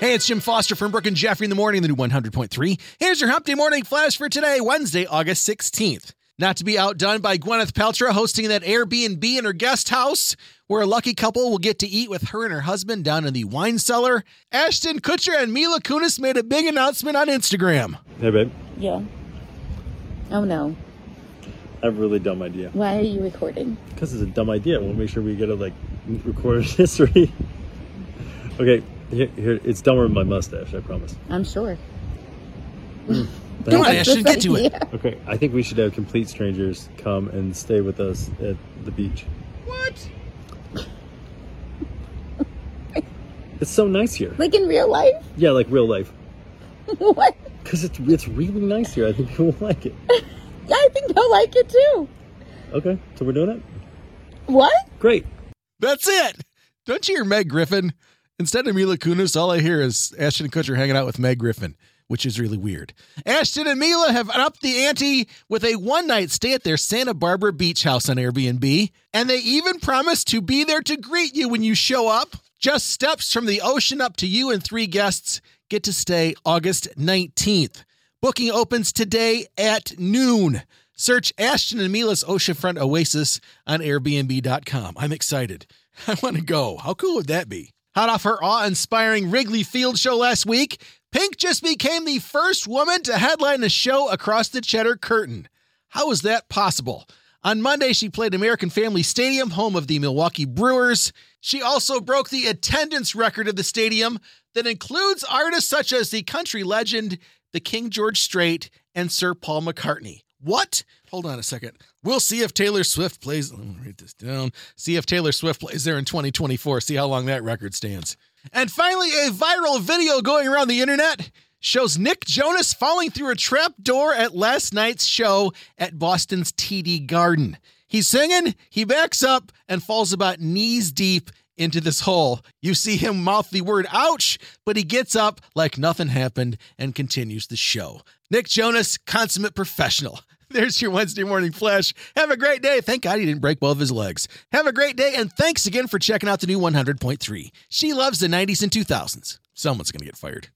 Hey, it's Jim Foster from Brooke and Jeffrey in the morning, the new 100.3. Here's your Hump Day Morning Flash for today, Wednesday, August 16th. Not to be outdone by Gwyneth Paltrow hosting that Airbnb in her guest house, where a lucky couple will get to eat with her and her husband down in the wine cellar. Ashton Kutcher and Mila Kunis made a big announcement on Instagram. Hey, babe. Yeah. Oh no. I have a really dumb idea. Why are you recording? Because it's a dumb idea. We'll make sure we get a like recorded history. okay, here, here, it's dumber than my mustache. I promise. I'm sure. Mm. Come on, That's Ashton, this get to it. Okay, I think we should have complete strangers come and stay with us at the beach. What? It's so nice here. Like in real life? Yeah, like real life. what? Because it's it's really nice here. I think people will like it. Yeah, I think they'll like it too. Okay, so we're doing it. What? Great. That's it. Don't you hear Meg Griffin? Instead of Mila Kunis, all I hear is Ashton Kutcher hanging out with Meg Griffin, which is really weird. Ashton and Mila have upped the ante with a one night stay at their Santa Barbara beach house on Airbnb, and they even promise to be there to greet you when you show up. Just steps from the ocean up to you and three guests get to stay August 19th. Booking opens today at noon. Search Ashton and Mila's Oceanfront Oasis on Airbnb.com. I'm excited. I want to go. How cool would that be? Hot off her awe inspiring Wrigley Field show last week, Pink just became the first woman to headline a show across the Cheddar Curtain. How is that possible? On Monday, she played American Family Stadium, home of the Milwaukee Brewers. She also broke the attendance record of the stadium that includes artists such as the country legend, the King George Strait, and Sir Paul McCartney. What? Hold on a second. We'll see if Taylor Swift plays. Let me write this down. See if Taylor Swift plays there in 2024. See how long that record stands. And finally, a viral video going around the internet shows Nick Jonas falling through a trap door at last night's show at Boston's TD Garden. He's singing, he backs up and falls about knees deep into this hole. You see him mouth the word ouch, but he gets up like nothing happened and continues the show. Nick Jonas, consummate professional. There's your Wednesday morning flash. Have a great day. Thank God he didn't break both his legs. Have a great day, and thanks again for checking out the new 100.3. She loves the 90s and 2000s. Someone's going to get fired.